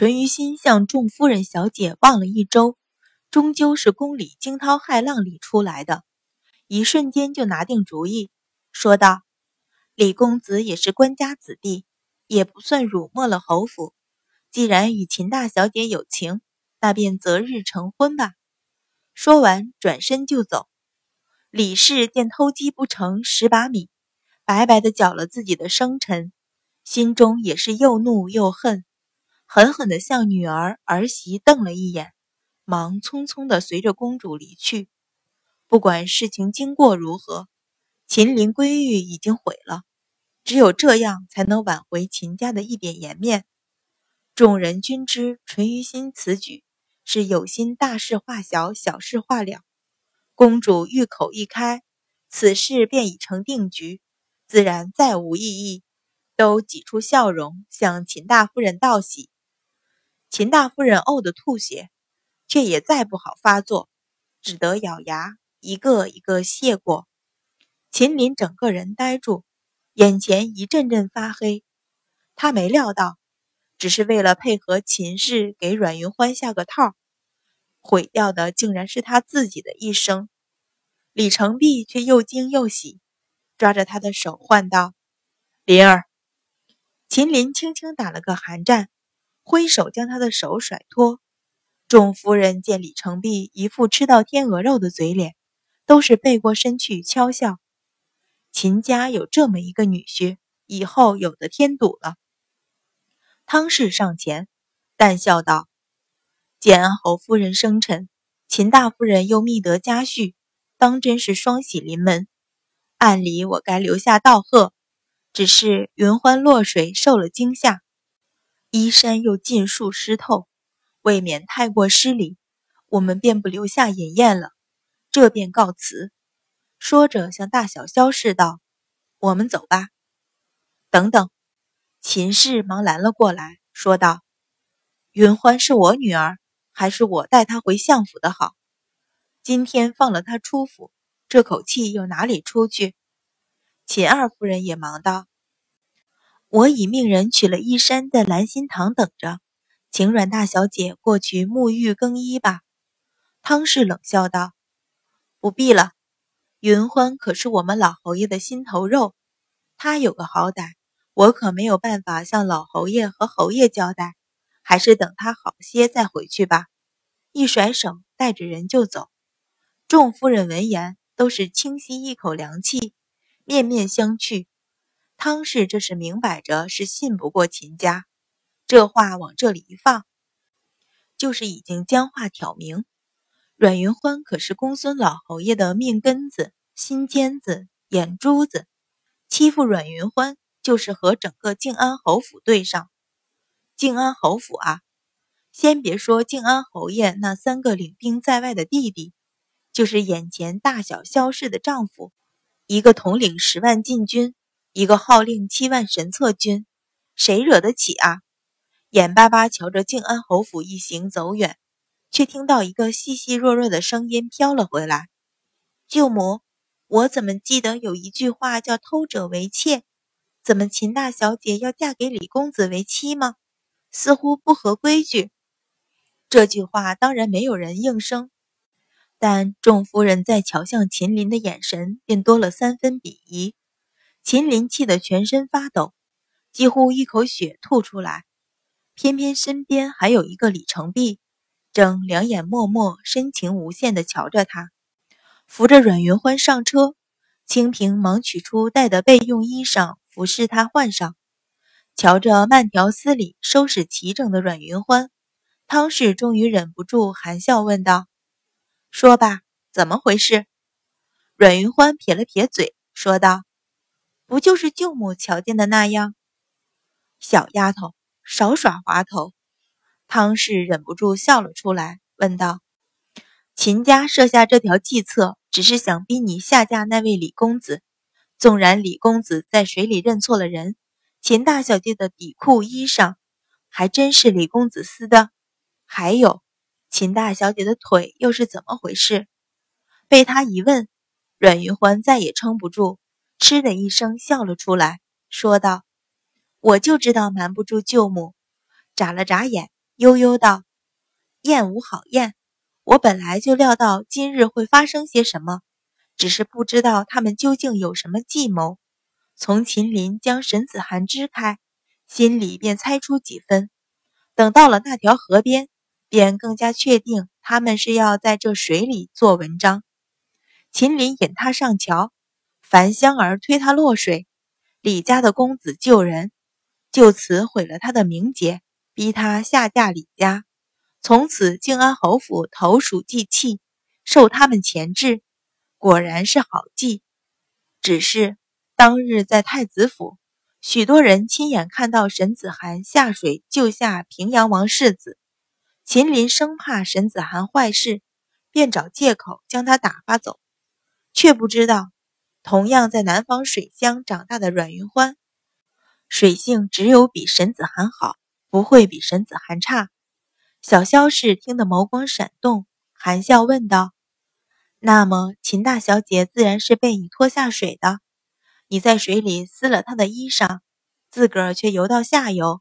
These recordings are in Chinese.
淳于心向众夫人小姐望了一周，终究是宫里惊涛骇浪里出来的，一瞬间就拿定主意，说道：“李公子也是官家子弟，也不算辱没了侯府。既然与秦大小姐有情，那便择日成婚吧。”说完，转身就走。李氏见偷鸡不成蚀把米，白白的搅了自己的生辰，心中也是又怒又恨。狠狠地向女儿儿媳瞪了一眼，忙匆匆地随着公主离去。不管事情经过如何，秦林归玉已经毁了，只有这样才能挽回秦家的一点颜面。众人均知淳于心此举是有心大事化小，小事化了。公主玉口一开，此事便已成定局，自然再无异议，都挤出笑容向秦大夫人道喜。秦大夫人呕得吐血，却也再不好发作，只得咬牙一个一个谢过。秦林整个人呆住，眼前一阵阵发黑。他没料到，只是为了配合秦氏给阮云欢下个套，毁掉的竟然是他自己的一生。李成璧却又惊又喜，抓着他的手唤道：“林儿。”秦林轻轻打了个寒战。挥手将他的手甩脱，众夫人见李成璧一副吃到天鹅肉的嘴脸，都是背过身去悄笑。秦家有这么一个女婿，以后有的添堵了。汤氏上前，淡笑道：“建安侯夫人生辰，秦大夫人又觅得佳婿，当真是双喜临门。按理我该留下道贺，只是云欢落水，受了惊吓。”衣衫又尽数湿透，未免太过失礼，我们便不留下饮宴了，这便告辞。说着，向大小萧氏道：“我们走吧。”等等，秦氏忙拦了过来，说道：“云欢是我女儿，还是我带她回相府的好？今天放了她出府，这口气又哪里出去？”秦二夫人也忙道。我已命人取了衣衫，在兰心堂等着，请阮大小姐过去沐浴更衣吧。汤氏冷笑道：“不必了，云欢可是我们老侯爷的心头肉，他有个好歹，我可没有办法向老侯爷和侯爷交代，还是等他好些再回去吧。”一甩手，带着人就走。众夫人闻言，都是轻吸一口凉气，面面相觑。汤氏这是明摆着是信不过秦家，这话往这里一放，就是已经将话挑明。阮云欢可是公孙老侯爷的命根子、心尖子、眼珠子，欺负阮云欢就是和整个靖安侯府对上。靖安侯府啊，先别说靖安侯爷那三个领兵在外的弟弟，就是眼前大小萧氏的丈夫，一个统领十万禁军。一个号令七万神策军，谁惹得起啊？眼巴巴瞧着靖安侯府一行走远，却听到一个细细弱弱的声音飘了回来：“舅母，我怎么记得有一句话叫‘偷者为妾’？怎么秦大小姐要嫁给李公子为妻吗？似乎不合规矩。”这句话当然没有人应声，但众夫人在瞧向秦林的眼神便多了三分鄙夷。秦林气得全身发抖，几乎一口血吐出来。偏偏身边还有一个李成璧，正两眼默默、深情无限地瞧着他，扶着阮云欢上车。清平忙取出带的备用衣裳，服侍他换上。瞧着慢条斯理、收拾齐整的阮云欢，汤氏终于忍不住含笑问道：“说吧，怎么回事？”阮云欢撇了撇嘴，说道。不就是舅母瞧见的那样？小丫头，少耍滑头。汤氏忍不住笑了出来，问道：“秦家设下这条计策，只是想逼你下嫁那位李公子。纵然李公子在水里认错了人，秦大小姐的底裤衣裳还真是李公子撕的。还有，秦大小姐的腿又是怎么回事？”被他一问，阮云欢再也撑不住。嗤的一声笑了出来，说道：“我就知道瞒不住舅母。”眨了眨眼，悠悠道：“燕无好燕，我本来就料到今日会发生些什么，只是不知道他们究竟有什么计谋。从秦林将沈子涵支开，心里便猜出几分。等到了那条河边，便更加确定他们是要在这水里做文章。秦林引他上桥，樊香儿推他落水，李家的公子救人，就此毁了他的名节。”逼他下嫁李家，从此靖安侯府投鼠忌器，受他们钳制，果然是好计。只是当日在太子府，许多人亲眼看到沈子涵下水救下平阳王世子，秦林生怕沈子涵坏事，便找借口将他打发走，却不知道，同样在南方水乡长大的阮云欢，水性只有比沈子涵好。不会比沈子涵差。小萧氏听得眸光闪动，含笑问道：“那么秦大小姐自然是被你拖下水的？你在水里撕了她的衣裳，自个儿却游到下游，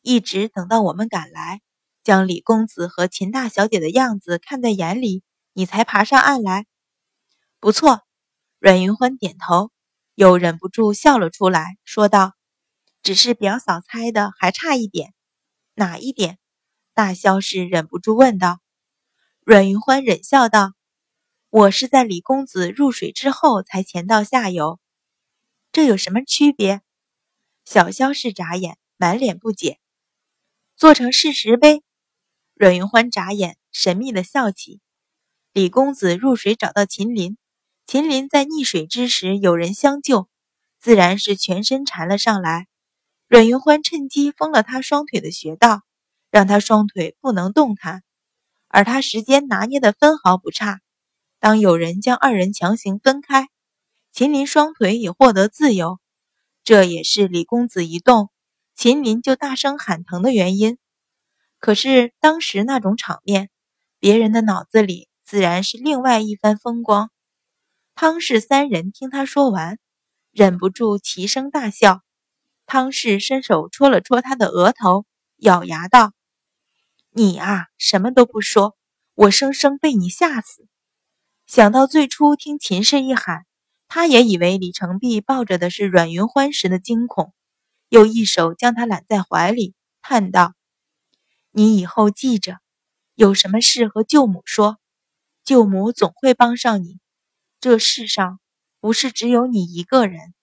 一直等到我们赶来，将李公子和秦大小姐的样子看在眼里，你才爬上岸来。”不错，阮云欢点头，又忍不住笑了出来，说道：“只是表嫂猜的还差一点。”哪一点？大萧氏忍不住问道。阮云欢忍笑道：“我是在李公子入水之后才潜到下游，这有什么区别？”小萧氏眨眼，满脸不解。做成事实呗。阮云欢眨眼，神秘的笑起。李公子入水找到秦林，秦林在溺水之时有人相救，自然是全身缠了上来。阮云欢趁机封了他双腿的穴道，让他双腿不能动弹，而他时间拿捏的分毫不差。当有人将二人强行分开，秦林双腿也获得自由，这也是李公子一动，秦林就大声喊疼的原因。可是当时那种场面，别人的脑子里自然是另外一番风光。汤氏三人听他说完，忍不住齐声大笑。汤氏伸手戳了戳他的额头，咬牙道：“你啊，什么都不说，我生生被你吓死。”想到最初听秦氏一喊，他也以为李成璧抱着的是阮云欢时的惊恐，又一手将他揽在怀里，叹道：“你以后记着，有什么事和舅母说，舅母总会帮上你。这世上不是只有你一个人。”